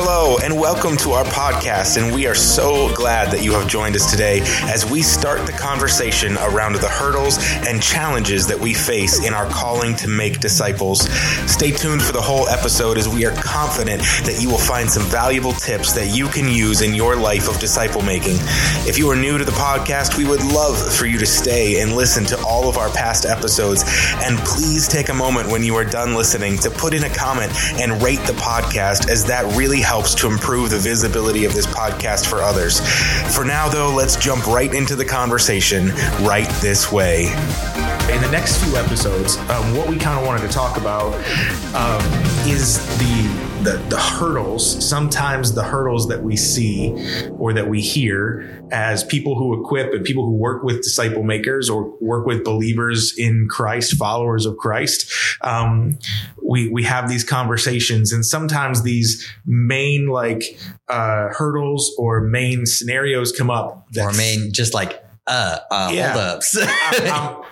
Hello, and welcome to our podcast. And we are so glad that you have joined us today as we start the conversation around the hurdles and challenges that we face in our calling to make disciples. Stay tuned for the whole episode as we are confident that you will find some valuable tips that you can use in your life of disciple making. If you are new to the podcast, we would love for you to stay and listen to all of our past episodes. And please take a moment when you are done listening to put in a comment and rate the podcast, as that really helps to improve the visibility of this podcast for others. For now, though, let's jump right into the conversation right this way. In the next few episodes, um, what we kind of wanted to talk about um, is the the, the hurdles, sometimes the hurdles that we see or that we hear as people who equip and people who work with disciple makers or work with believers in Christ, followers of Christ. Um, we, we have these conversations and sometimes these main like uh, hurdles or main scenarios come up. Or main, just like, uh, uh, Yeah. holdups. um,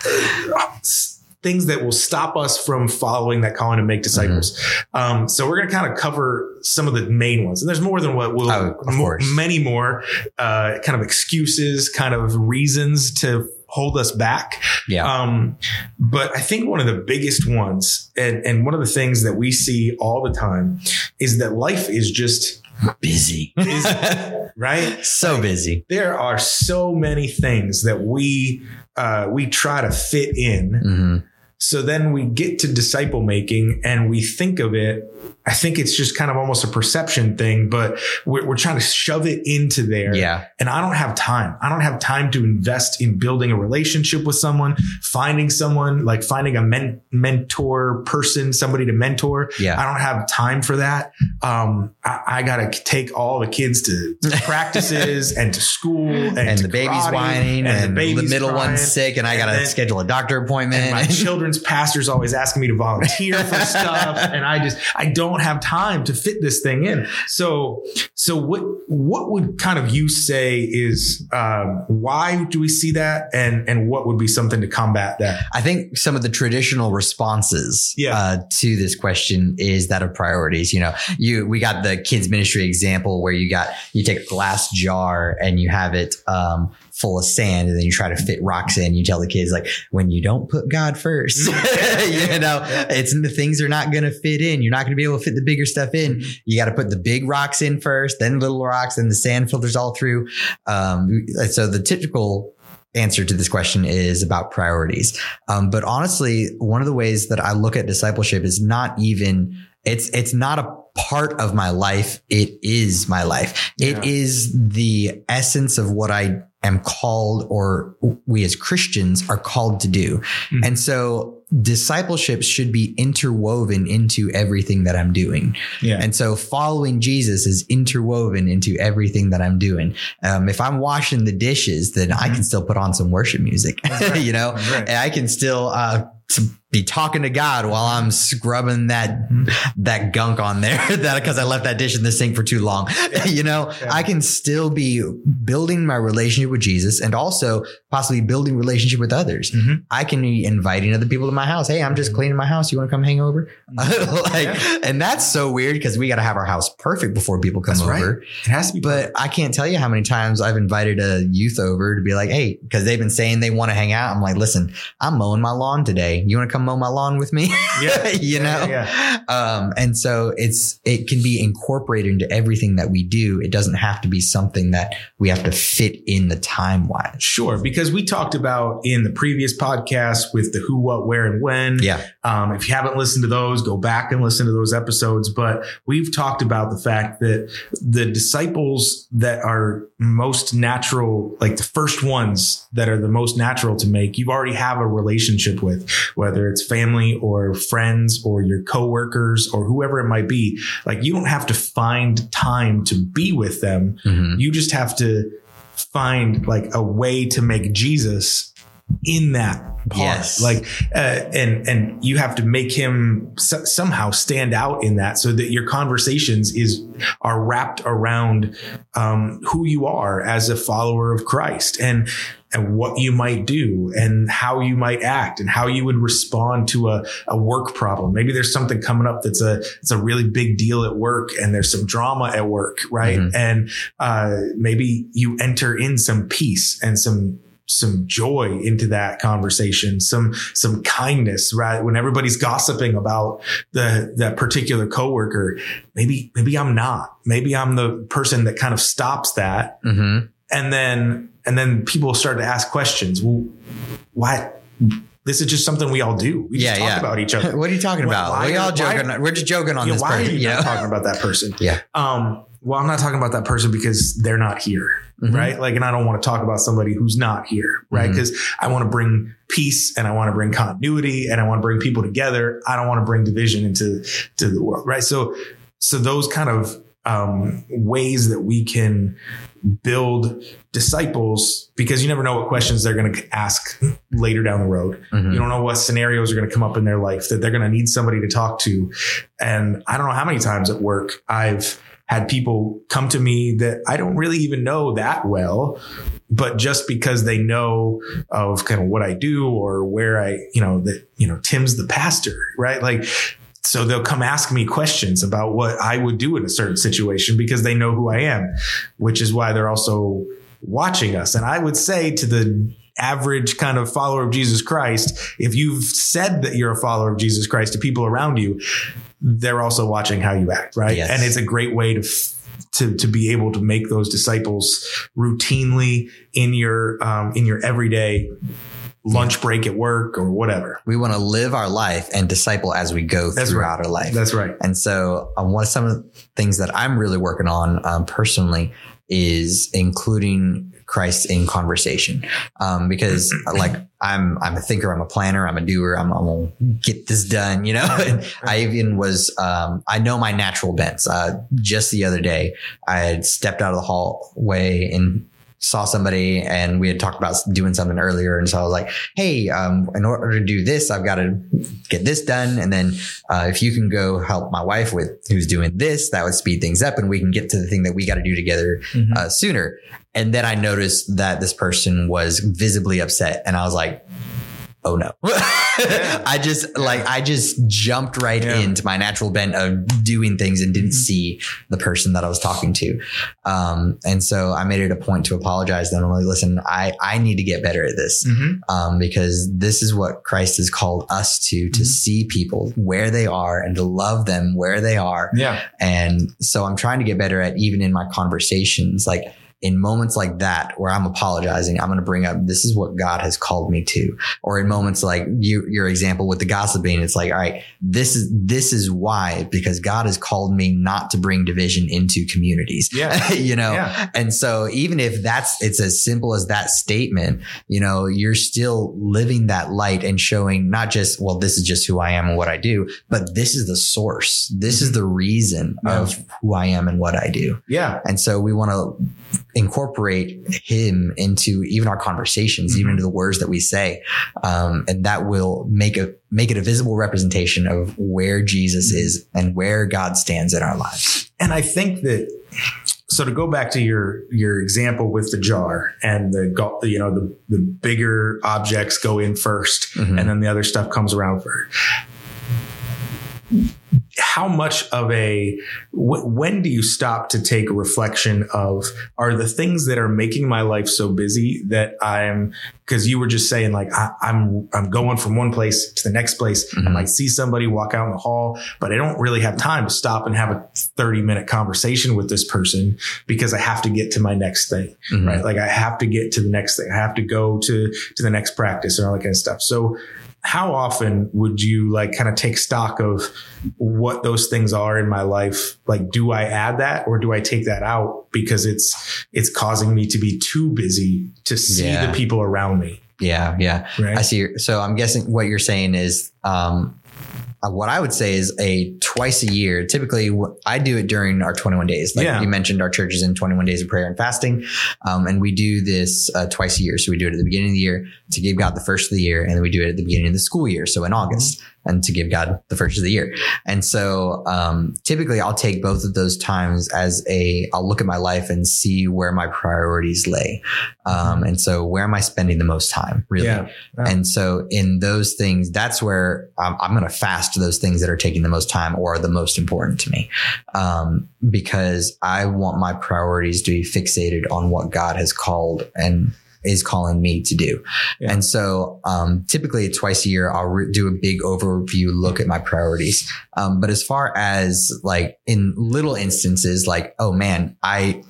things that will stop us from following that calling to make disciples. Um, so we're going to kind of cover some of the main ones, and there's more than what we'll, Oh, of more, many more, uh, kind of excuses, kind of reasons to hold us back. yeah. Um, but I think one of the biggest ones, and, and one of the things that we see all the time, is that life is just busy. is right so busy. there are so many things that we uh, we try to fit in. hmm So then we get to disciple making and we think of it. I think it's just kind of almost a perception thing, but we're, we're trying to shove it into there. Yeah. And I don't have time. I don't have time to invest in building a relationship with someone, finding someone, like finding a men- mentor person, somebody to mentor. Yeah. I don't have time for that. Um, I, I got to take all the kids to, practices and to school and, And to the baby's karate whining and, the, the, baby's middle crying. one's sick and I got to schedule a doctor appointment. And my children's pastor's always asking me to volunteer for stuff. And I just, I don't have time to fit this thing in. So, so what, what would kind of you say is, um, why do we see that? And, and what would be something to combat that? I think some of the traditional responses Yeah. uh, to this question is that of priorities. You know, you we got the kids ministry example where you got you take a glass jar and you have it um, full of sand, and then you try to fit rocks in. You tell the kids like, when you don't put God first, you know, it's the things are not going to fit in. You're not going to be able to fit the bigger stuff in. You got to put the big rocks in first, then little rocks, and the sand filters all through. Um, so the typical answer to this question is about priorities. Um, but honestly, one of the ways that I look at discipleship is not even it's it's not a part of my life. It is my life. Yeah. It is the essence of what I am called or we as Christians are called to do. Mhm. And so discipleship should be interwoven into everything that I'm doing. Yeah. And so following Jesus is interwoven into everything that I'm doing. Um, if I'm washing the dishes, then I can still put on some worship music, right. you know, right. and I can still, uh, to be talking to God while I'm scrubbing that, that gunk on there that because I left that dish in the sink for too long. you know, Yeah. I can still be building my relationship with Jesus and also possibly building relationship with others. Mhm. I can be inviting other people to my house. Hey, I'm just cleaning my house. You want to come hang over? like, Yeah. and that's so weird because we got to have our house perfect before people come That's right. over. It has to be. But I can't tell you how many times I've invited a youth over to be like, hey, because they've been saying they want to hang out. I'm like, listen, I'm mowing my lawn today. You want to come mow my lawn with me? Yeah. you know? Yeah, Um, and so it's, it can be incorporated into everything that we do. It doesn't have to be something that we have to fit in the time wise. Sure, because we talked about in the previous podcast with the who, what, where, and when. Yeah. Um, if you haven't listened to those, go back and listen to those episodes. But we've talked about the fact that the disciples that are most natural, like the first ones that are the most natural to make, you already have a relationship with, whether it's family or friends or your coworkers or whoever it might be. Like you don't have to find time to be with them. Mhm. You just have to find like a way to make Jesus in that part. Yes. Like, uh, and and you have to make him s- somehow stand out in that, so that your conversations is are wrapped around um, who you are as a follower of Christ and and what you might do and how you might act and how you would respond to a, a work problem. Maybe there's something coming up that's a it's a really big deal at work and there's some drama at work, right? Mhm. And uh, maybe you enter in some peace and some some joy into that conversation, some some kindness, right? When everybody's gossiping about the that particular coworker, maybe maybe I'm not. Maybe I'm the person that kind of stops that Mm-hmm. And then and then people start to ask questions. Well, why? This is just something we all do. We Yeah, just talk yeah. about each other. What are you talking about? we all are- why- joking. We're just joking on Yeah, this why person. are you You not know? talking about that person? Yeah. Um, well, I'm not talking about that person because they're not here, Mhm. right? Like, and I don't want to talk about somebody who's not here, right? Because I want to bring peace and I want to bring continuity and I want to bring people together. I don't want to bring division into to the world, right? So, so those kind of um, ways that we can build disciples, because you never know what questions they're going to ask later down the road. Mhm. You don't know what scenarios are going to come up in their life that they're going to need somebody to talk to. And I don't know how many times at work I've had people come to me that I don't really even know that well, but just because they know of kind of what I do or where I, you know, that, you know, Tim's the pastor, right? Like, so they'll come ask me questions about what I would do in a certain situation because they know who I am, which is why they're also watching us. And I would say to the average kind of follower of Jesus Christ, if you've said that you're a follower of Jesus Christ to people around you, they're also watching how you act, right? Yes. And it's a great way to to to be able to make those disciples routinely in your um, in your everyday lunch break at work or whatever. We want to live our life and disciple as we go That's throughout right. our life. That's right. And so, um, one of some of the things that I'm really working on um, personally is including Christ in conversation, um, because like I'm I'm a thinker, I'm a planner, I'm a doer, I'm, I'm gonna get this done, you know. And I even was um, I know my natural bents. Uh, just the other day, I had stepped out of the hallway and saw somebody and we had talked about doing something earlier. And so i was like hey um, in order to do this i've got to get this done. And then uh, if you can go help my wife with who's doing this that would speed things up and we can get to the thing that we got to do together Mhm. uh, sooner. And then i noticed that this person was visibly upset. And i was like oh no i just like i just jumped right Yeah. into my natural bent of doing things and didn't Mhm. see the person that i was talking to um, and so i made it a point to apologize to them I'm like listen i i need to get better at this Mhm. um, because this is what Christ has called us to, to Mhm. see people where they are and to love them where they are. Yeah. And so I'm trying to get better at even in my conversations, like in moments like that where I'm apologizing, I'm going to bring up, this is what God has called me to. Or in moments like you, your example with the gossiping, it's like, all right, this is, this is why, because God has called me not to bring division into communities. Yeah. you know, Yeah. and so even if that's, it's as simple as that statement, you know, you're still living that light and showing not just, well, this is just who I am and what I do, but this is the source. This is mm-hmm. the reason Yeah. of who I am and what I do. Yeah. And so we want to incorporate him into even our conversations, even Mhm. into the words that we say. Um, and that will make a, make it a visible representation of where Jesus Mhm. is and where God stands in our lives. And I think that so to go back to your your example with the jar and the you know the the bigger objects go in 1st Mhm. and then the other stuff comes around first. How much of a when do you stop to take a reflection of are the things that are making my life so busy that I'm because you were just saying like I, I'm I'm going from one place to the next place. I Mhm. might see somebody walk out in the hall, but I don't really have time to stop and have a 30 minute conversation with this person because I have to get to my next thing Mhm. right? Like I have to get to the next thing. I have to go to to the next practice and all that kind of stuff. So how often would you like kind of take stock of what those things are in my life? Like, do I add that or do I take that out because it's it's causing me to be too busy to see Yeah. the people around me? Yeah. Yeah. Right. I see. So I'm guessing what you're saying is, um, what I would say is a twice a year. Typically, I do it during our 21 days. Like Yeah. you mentioned, our church is in 21 days of prayer and fasting. Um, and we do this uh, twice a year. So we do it at the beginning of the year to give God the first of the year. And then we do it at the beginning of the school year. So in August and to give God the first of the year. And so um, typically I'll take both of those times as a, I'll look at my life and see where my priorities lay. Um, and so where am I spending the most time really? Yeah. And so in those things, that's where um, I'm going to fast those things that are taking the most time or are the most important to me. Um, because I want my priorities to be fixated on what God has called and is calling me to do. Yeah. And so, um, typically twice a year, I'll re- do a big overview look at my priorities. Um, but as far as like in little instances, like, oh man, I,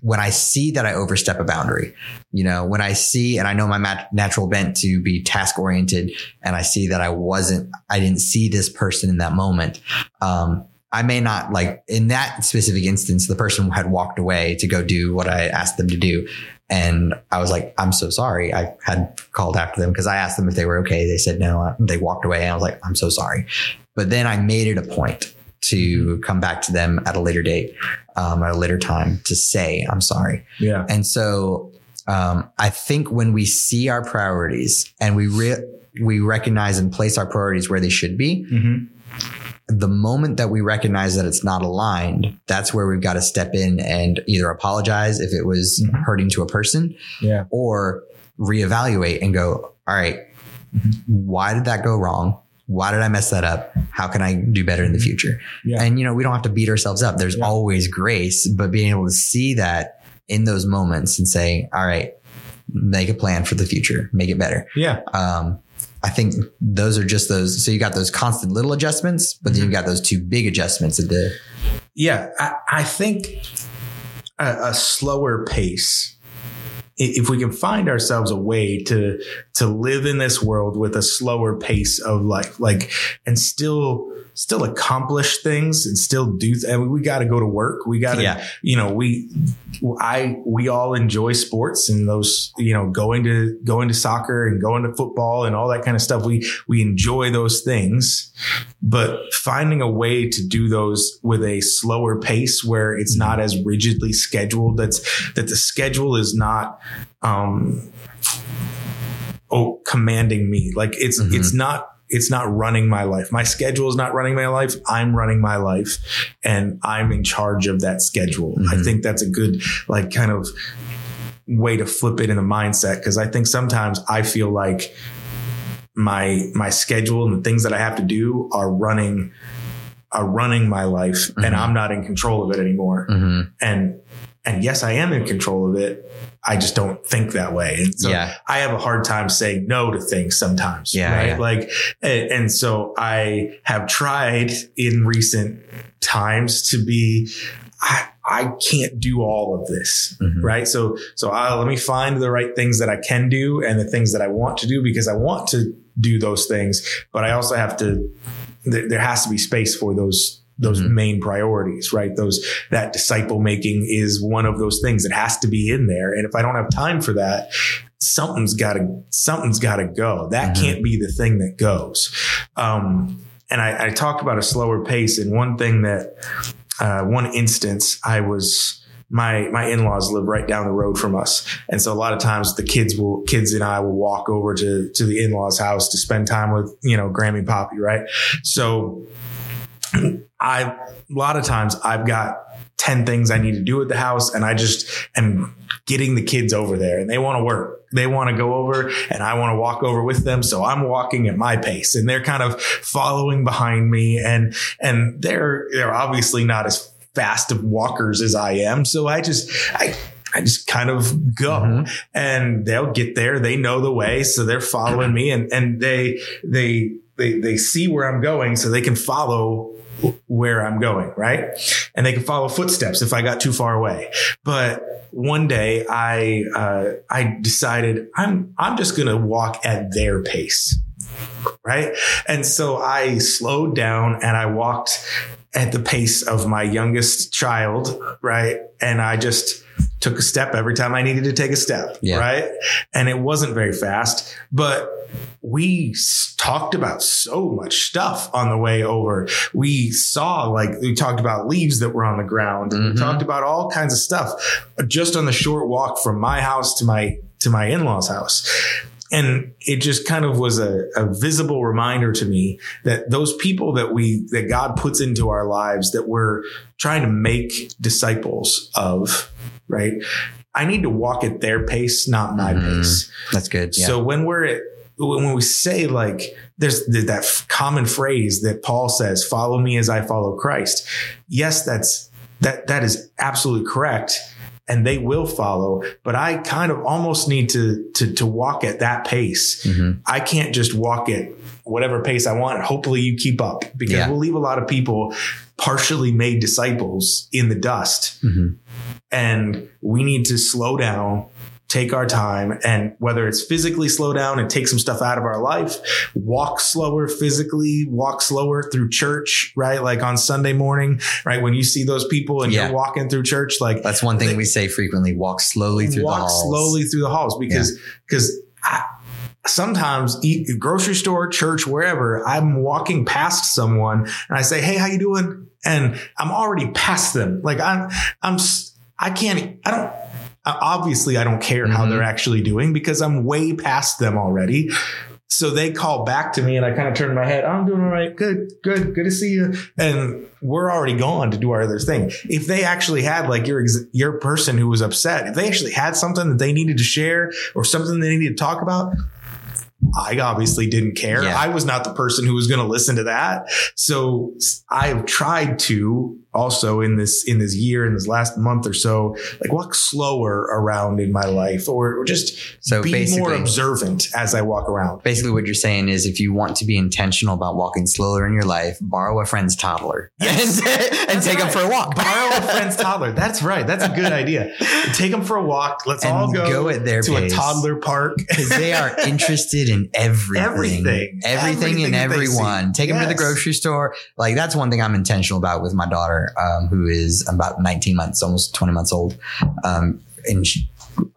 when I see that I overstep a boundary, you know, when I see, and I know my mat- natural bent to be task oriented and I see that I wasn't, I didn't see this person in that moment. Um, I may not like in that specific instance, the person had walked away to go do what I asked them to do. And I was like, I'm so sorry. I had called after them because I asked them if they were okay. They said no. They walked away. And I was like, I'm so sorry. But then I made it a point to come back to them at a later date, um, at a later time to say, I'm sorry. Yeah. And so um, I think when we see our priorities and we re- we recognize and place our priorities where they should be, hmm the moment that we recognize that it's not aligned, that's where we've got to step in and either apologize if it was Mhm. hurting to a person Yeah. or reevaluate and go, all right, Mhm. why did that go wrong? Why did I mess that up? How can I do better in the future? Yeah. And, you know, we don't have to beat ourselves up. There's Yeah. always grace, but being able to see that in those moments and say, all right, make a plan for the future, make it better. Yeah. Um, I think those are just those. So you got those constant little adjustments, but then you've mm-hmm. got those two big adjustments at the, Yeah, I, I think a, a slower pace. If we can find ourselves a way to to live in this world with a slower pace of life, like and still still accomplish things and still do. Th- I mean, we got to go to work. We got to, yeah, you know, we I we all enjoy sports and those, you know, going to going to soccer and going to football and all that kind of stuff. We we enjoy those things, but finding a way to do those with a slower pace where it's not as rigidly scheduled. That's that the schedule is not um oh commanding me. Like it's Mhm. it's not it's not running my life. My schedule is not running my life. I'm running my life and I'm in charge of that schedule. I Mhm. think that's a good like kind of way to flip it in the mindset because I think sometimes I feel like my my schedule and the things that I have to do are running are running my life and Mhm. I'm not in control of it anymore. hmm And and yes, I am in control of it. I just don't think that way. And so yeah, I have a hard time saying no to things sometimes. Yeah, Right. yeah. Like, and, and so I have tried in recent times to be, I, I can't do all of this. Mhm. Right. So, so I, let me find the right things that I can do and the things that I want to do because I want to do those things, but I also have to, there, there has to be space for those those Mhm. main priorities, right? Those that disciple making is one of those things that has to be in there. And if I don't have time for that, something's got to something's got to go. That Mhm. can't be the thing that goes. Um, and I, I talked about a slower pace. And one thing that uh, one instance, I was my my in-laws live right down the road from us and so a lot of times the kids will kids and i will walk over to to the in-laws house to spend time with you know grammy poppy right so i a lot of times i've got 10 things i need to do at the house and i just am getting the kids over there and they want to work they want to go over and i want to walk over with them so i'm walking at my pace and they're kind of following behind me and and they're they're obviously not as fast of walkers as I am. So I just, I, I just kind of go Mhm. and they'll get there. They know the way. So they're following me and, and they, they, they, they see where I'm going so they can follow where I'm going. Right. And they can follow footsteps if I got too far away. But one day I, uh, I decided I'm, I'm just going to walk at their pace. Right. And so I slowed down and I walked at the pace of my youngest child, right? And I just took a step every time I needed to take a step. Yeah. Right. And it wasn't very fast, but we talked about so much stuff on the way over. We saw, like, we talked about leaves that were on the ground. Mhm. We talked about all kinds of stuff just on the short walk from my house to my, to my in-laws house. And it just kind of was a, a visible reminder to me that those people that we, that God puts into our lives that we're trying to make disciples of, right? I need to walk at their pace, not my Mhm. pace. That's good. Yeah. So when we're at, when we say like there's that common phrase that Paul says, "Follow me as I follow Christ." Yes, that's that that is absolutely correct, and they will follow. But I kind of almost need to to to walk at that pace. Mhm. I can't just walk at whatever pace I want. Hopefully, you keep up because Yeah. we'll leave a lot of people partially made disciples in the dust Mhm. And we need to slow down take our time and whether it's physically slow down and take some stuff out of our life walk slower physically walk slower through church right like on sunday morning right when you see those people and Yeah. you're walking through church like That's one thing They- we say frequently. Walk slowly through walk the halls. slowly through the halls because because I sometimes eat grocery store church wherever i'm walking past someone and i say hey how you doing and i'm already past them like i'm i'm i can't i don't obviously i don't care how Mhm. they're actually doing because i'm way past them already so they call back to me and I kind of turn my head. I'm doing all right. Good, good, good to see you. And we're already gone to do our other thing. If they actually had like your, your person who was upset, if they actually had something that they needed to share or something they needed to talk about, I obviously didn't care. Yeah. I was not the person who was going to listen to that. So I've tried to also in this, in this year, in this last month or so, like walk slower around in my life or, or just So be more observant as I walk around. Basically, what you're saying is if you want to be intentional about walking slower in your life, borrow a friend's toddler Yes. and, and take them for a walk. Borrow a friend's toddler. That's right. That's a good idea. Take them for a walk. Let's And all go, go at their to pace. a toddler park. Because they are interested in everything. Everything. Everything, Everything and that they see. everyone. Take them to the grocery store. Like that's one thing I'm intentional about with my daughter, um, who is about 19 months, almost 20 months old. Um, and she,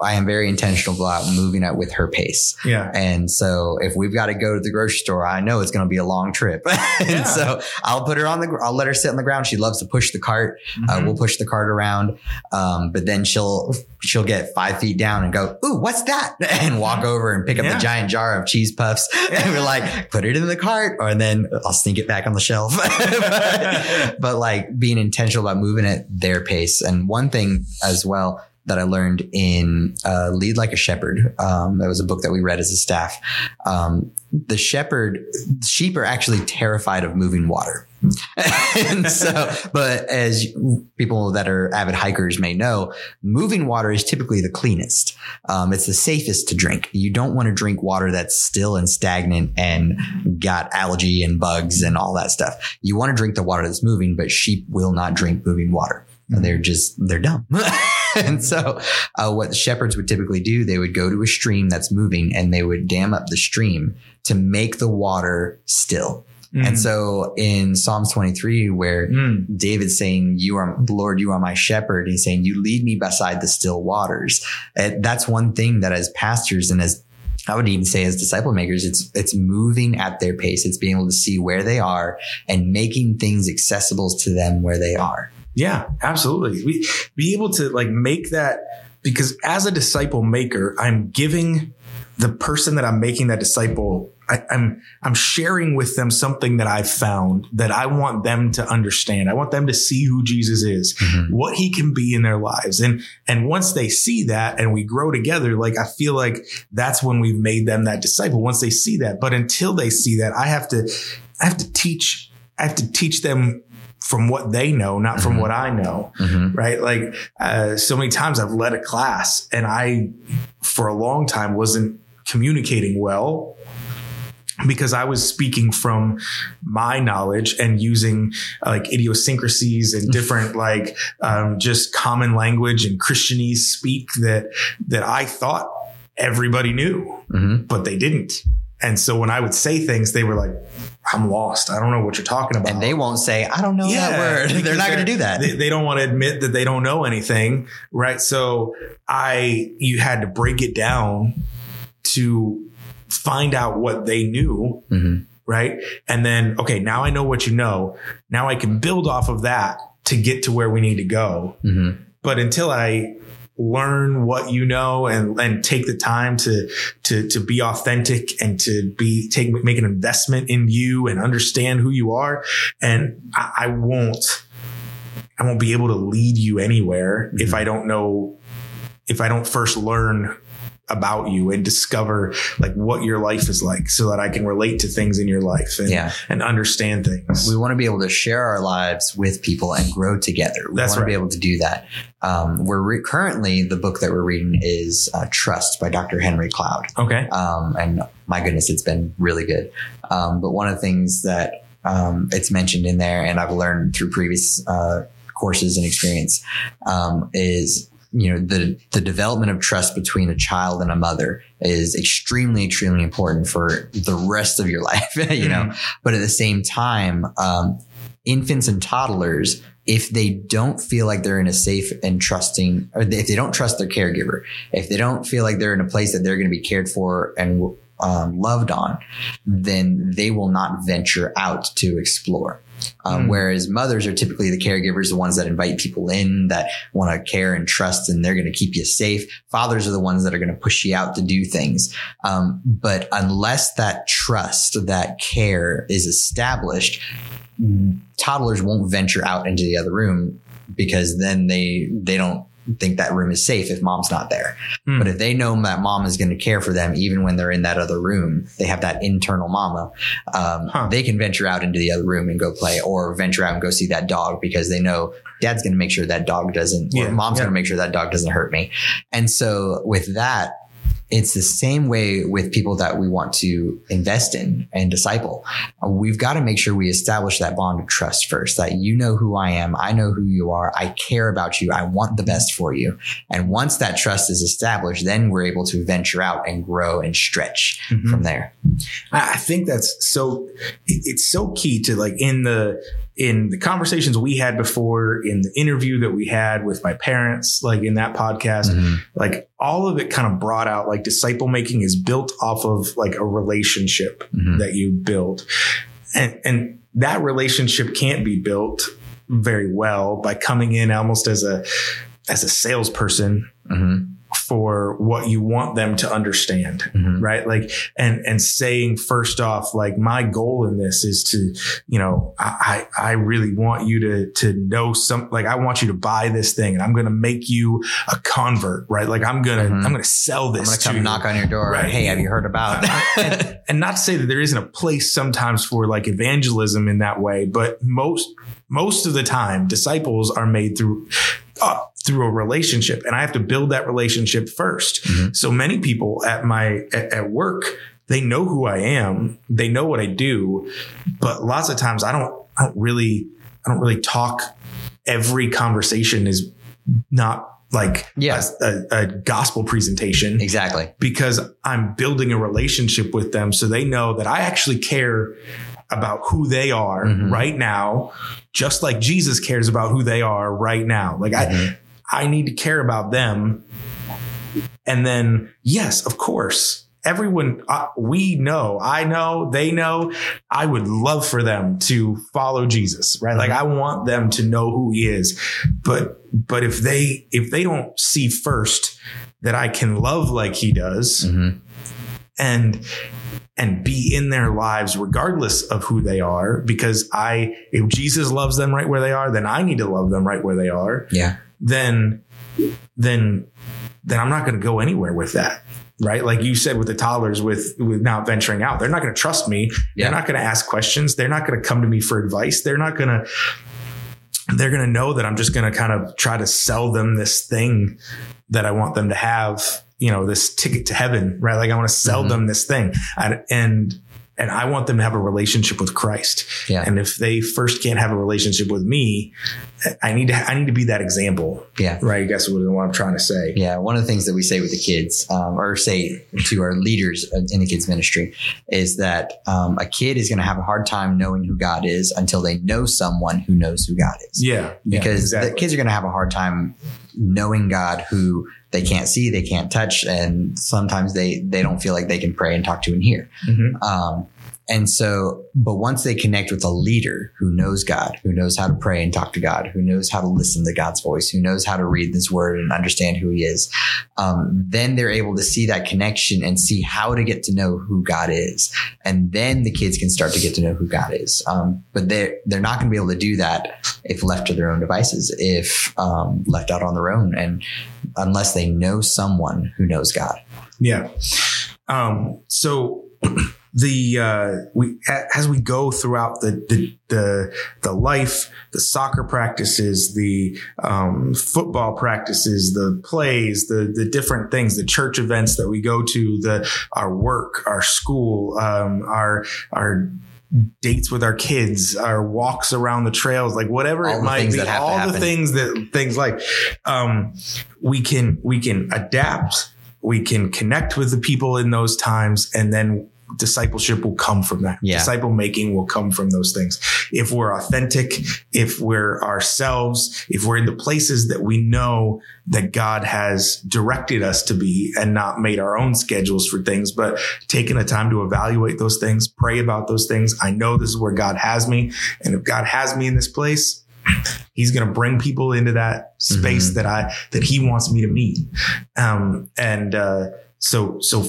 I am very intentional about moving at with her pace. Yeah. And so if we've got to go to the grocery store, I know it's going to be a long trip. and Yeah. so I'll put her on the, I'll let her sit on the ground. She loves to push the cart. Uh, Mhm. we'll push the cart around. Um, but then she'll, she'll get five feet down and go, Ooh, what's that? And walk over and pick up Yeah. the giant jar of cheese puffs. And we're like, put it in the cart or and then I'll sneak it back on the shelf. but, but like being intentional about moving at their pace. And one thing as well, that I learned in uh, Lead Like a Shepherd. Um, that was a book that we read as a staff. Um, the shepherd, sheep are actually terrified of moving water. and so, but as people that are avid hikers may know, moving water is typically the cleanest. Um, it's the safest to drink. You don't want to drink water that's still and stagnant and got algae and bugs and all that stuff. You want to drink the water that's moving, but sheep will not drink moving water. They're just, they're dumb. and so, uh, what the shepherds would typically do, they would go to a stream that's moving and they would dam up the stream to make the water still. And so in Psalms 23, where Mm. David's saying, you are, Lord, you are my shepherd. He's saying, you lead me beside the still waters. And that's one thing that as pastors and as I would even say as disciple makers, it's, it's moving at their pace. It's being able to see where they are and making things accessible to them where they are. Yeah, absolutely. We be able to like make that because as a disciple maker, I'm giving the person that I'm making that disciple. I, I'm I'm sharing with them something that I've found that I want them to understand. I want them to see who Jesus is, mm-hmm. what he can be in their lives, and and once they see that and we grow together, like I feel like that's when we've made them that disciple. Once they see that, but until they see that, I have to I have to teach I have to teach them from what they know, not from Mhm. what I know Mhm. right? Like uh, so many times I've led a class and I, for a long time, wasn't communicating well because I was speaking from my knowledge and using uh, like idiosyncrasies and different like um, just common language and Christianese speak that that I thought everybody knew, Mhm. but they didn't. And so when I would say things, they were like, I'm lost. I don't know what you're talking about. And they won't say, I don't know that word. They're not going to do that. They, they don't want to admit that they don't know anything. Right. So I, you had to break it down to find out what they knew. Mhm. Right. And then, okay, now I know what you know. Now I can build off of that to get to where we need to go. Mhm. But until I learn what you know and and take the time to to to be authentic and to be take make an investment in you and understand who you are. And I, I won't I won't be able to lead you anywhere if mm-hmm. I don't know if I don't first learn about you and discover like what your life is like so that I can relate to things in your life and, Yeah. and understand things. We want to be able to share our lives with people and grow together. We That's want to be able to do that. Um, we're re- currently the book that we're reading is uh, Trust by Dr. Henry Cloud. okay. Um, and my goodness, it's been really good. Um, but one of the things that um, it's mentioned in there, and I've learned through previous uh, courses and experience, um, is you know the the development of trust between a child and a mother is extremely extremely important for the rest of your life you know? But at the same time um, infants and toddlers if they don't feel like they're in a safe and trusting or if they don't trust their caregiver if they don't feel like they're in a place that they're going to be cared for and um, loved on then they will not venture out to explore um, Mm. Whereas mothers are typically the caregivers, the ones that invite people in, that want to care and trust, and they're going to keep you safe. Fathers are the ones that are going to push you out to do things. Um, but unless that trust, that care is established, toddlers won't venture out into the other room because then they they don't think that room is safe if mom's not there. Hmm. But if they know that mom is going to care for them, even when they're in that other room, they have that internal mama. Um, Huh. They can venture out into the other room and go play, or venture out and go see that dog because they know dad's going to make sure that dog doesn't, Yeah, or mom's yeah. going to make sure that dog doesn't hurt me. And so with that, it's the same way with people that we want to invest in and disciple. We've got to make sure we establish that bond of trust first, that you know who I am. I know who you are. I care about you. I want the best for you. And once that trust is established, then we're able to venture out and grow and stretch Mhm. from there. I think that's so. It's so key to like in the in the conversations we had before, in the interview that we had with my parents, like in that podcast, like all of it kind of brought out like disciple making is built off of like a relationship Mhm. that you build, and and that relationship can't be built very well by coming in almost as a as a salesperson Mhm. For what you want them to understand Mhm. right like and and saying first off like my goal in this is to you know i i really want you to to know some like i want you to buy this thing and i'm gonna make you a convert right like i'm gonna Mhm. i'm gonna sell this I'm to to come you. knock on your door. Right. Hey, have you heard about? and, and not to say that there isn't a place sometimes for like evangelism in that way, but most most of the time, disciples are made through uh, through a relationship, and I have to build that relationship 1st Mhm. So many people at my at, at work, they know who I am, they know what I do, but lots of times I don't I don't really I don't really talk. Every conversation is not like Yeah. a, a gospel presentation exactly. because I'm building a relationship with them so they know that I actually care about who they are Mhm. right now, just like Jesus cares about who they are right now. Like Mhm. I, I need to care about them. And then, yes, of course, everyone, uh, we know, I know, they know, I would love for them to follow Jesus, right? Like I want them to know who he is. But, but if they, if they don't see first that I can love like he does, Mhm. and and be in their lives regardless of who they are because I if Jesus loves them right where they are then I need to love them right where they are. Yeah. then then then I'm not going to go anywhere with that right? Like you said with the toddlers with with not venturing out they're not going to trust me. Yeah. they're not going to ask questions. They're not going to come to me for advice. They're not going to they're going to know that I'm just going to kind of try to sell them this thing that I want them to have, you know, this ticket to heaven, right? Like I want to sell Mhm. them this thing. I, and, and I want them to have a relationship with Christ. Yeah. And if they first can't have a relationship with me, I need to I need to be that example. Yeah. Right. I guess what I'm trying to say. Yeah, one of the things that we say with the kids, um, or say to our leaders in the kids ministry, is that um, a kid is going to have a hard time knowing who God is until they know someone who knows who God is. Yeah. because yeah, exactly. the kids are going to have a hard time knowing God who they can't see, they can't touch, and sometimes they they don't feel like they can pray and talk to and hear. Mhm. Um, and so, but once they connect with a leader who knows God, who knows how to pray and talk to God, who knows how to listen to God's voice, who knows how to read this word and understand who He is, um, then they're able to see that connection and see how to get to know who God is, and then the kids can start to get to know who God is. Um, but they're they're not going to be able to do that if left to their own devices, if um, left out on their own, and unless they know someone who knows God. Yeah. Um, so the uh, we as we go throughout the the the, the life, the soccer practices, the um, football practices, the plays, the the different things, the church events that we go to, the our work, our school, um, our our dates with our kids, our walks around the trails, like whatever All it might be, that all the things that things like um, we can we can adapt we can connect with the people in those times and then discipleship will come from that Yeah. disciple making will come from those things if we're authentic if we're ourselves if we're in the places that we know that god has directed us to be and not made our own schedules for things but taking the time to evaluate those things pray about those things i know this is where god has me and if god has me in this place he's going to bring people into that space Mhm. that I that he wants me to meet. Um, and uh, so so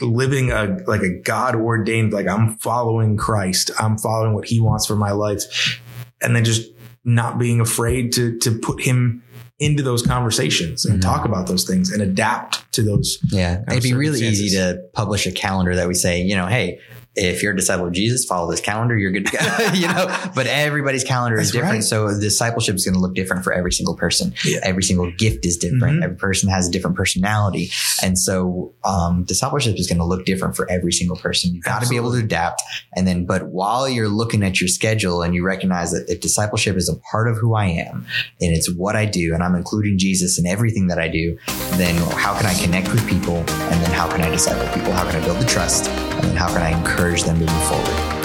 living a like a God ordained like I'm following Christ. I'm following what He wants for my life, and then just not being afraid to to put Him into those conversations and Mhm. talk about those things and adapt to those. Yeah. It'd be really easy to publish a calendar that we say, you know, hey, if you're a disciple of Jesus, follow this calendar, you're good to go. you know, but everybody's calendar is different. right. So discipleship is going to look different for every single person. Yeah. Every single gift is different. Mhm. Every person has a different personality. And so um, discipleship is going to look different for every single person. You've got to be able to adapt. And then, but while you're looking at your schedule and you recognize that if discipleship is a part of who I am and it's what I do and I'm including Jesus in everything that I do, then how can I connect with people? And then how can I disciple people? How can I build the trust? And then how can I encourage them to move forward?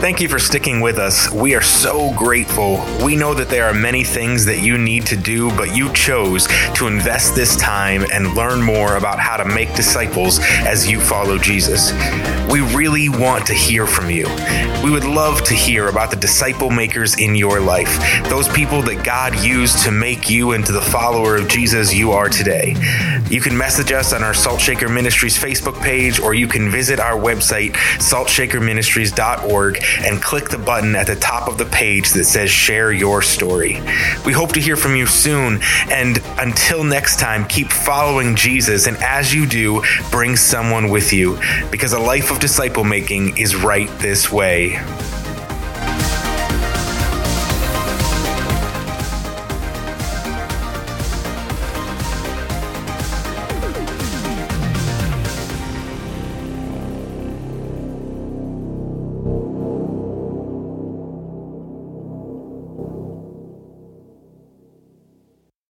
Thank you for sticking with us. We are so grateful. We know that there are many things that you need to do, but you chose to invest this time and learn more about how to make disciples as you follow Jesus. We really want to hear from you. We would love to hear about the disciple makers in your life, those people that God used to make you into the follower of Jesus you are today. You can message us on our Salt Shaker Ministries Facebook page, or you can visit our website, saltshakerministries.org, and click the button at the top of the page that says Share Your Story. We hope to hear from you soon, and until next time, keep following Jesus, and as you do, bring someone with you, because a life of disciple making is right this way.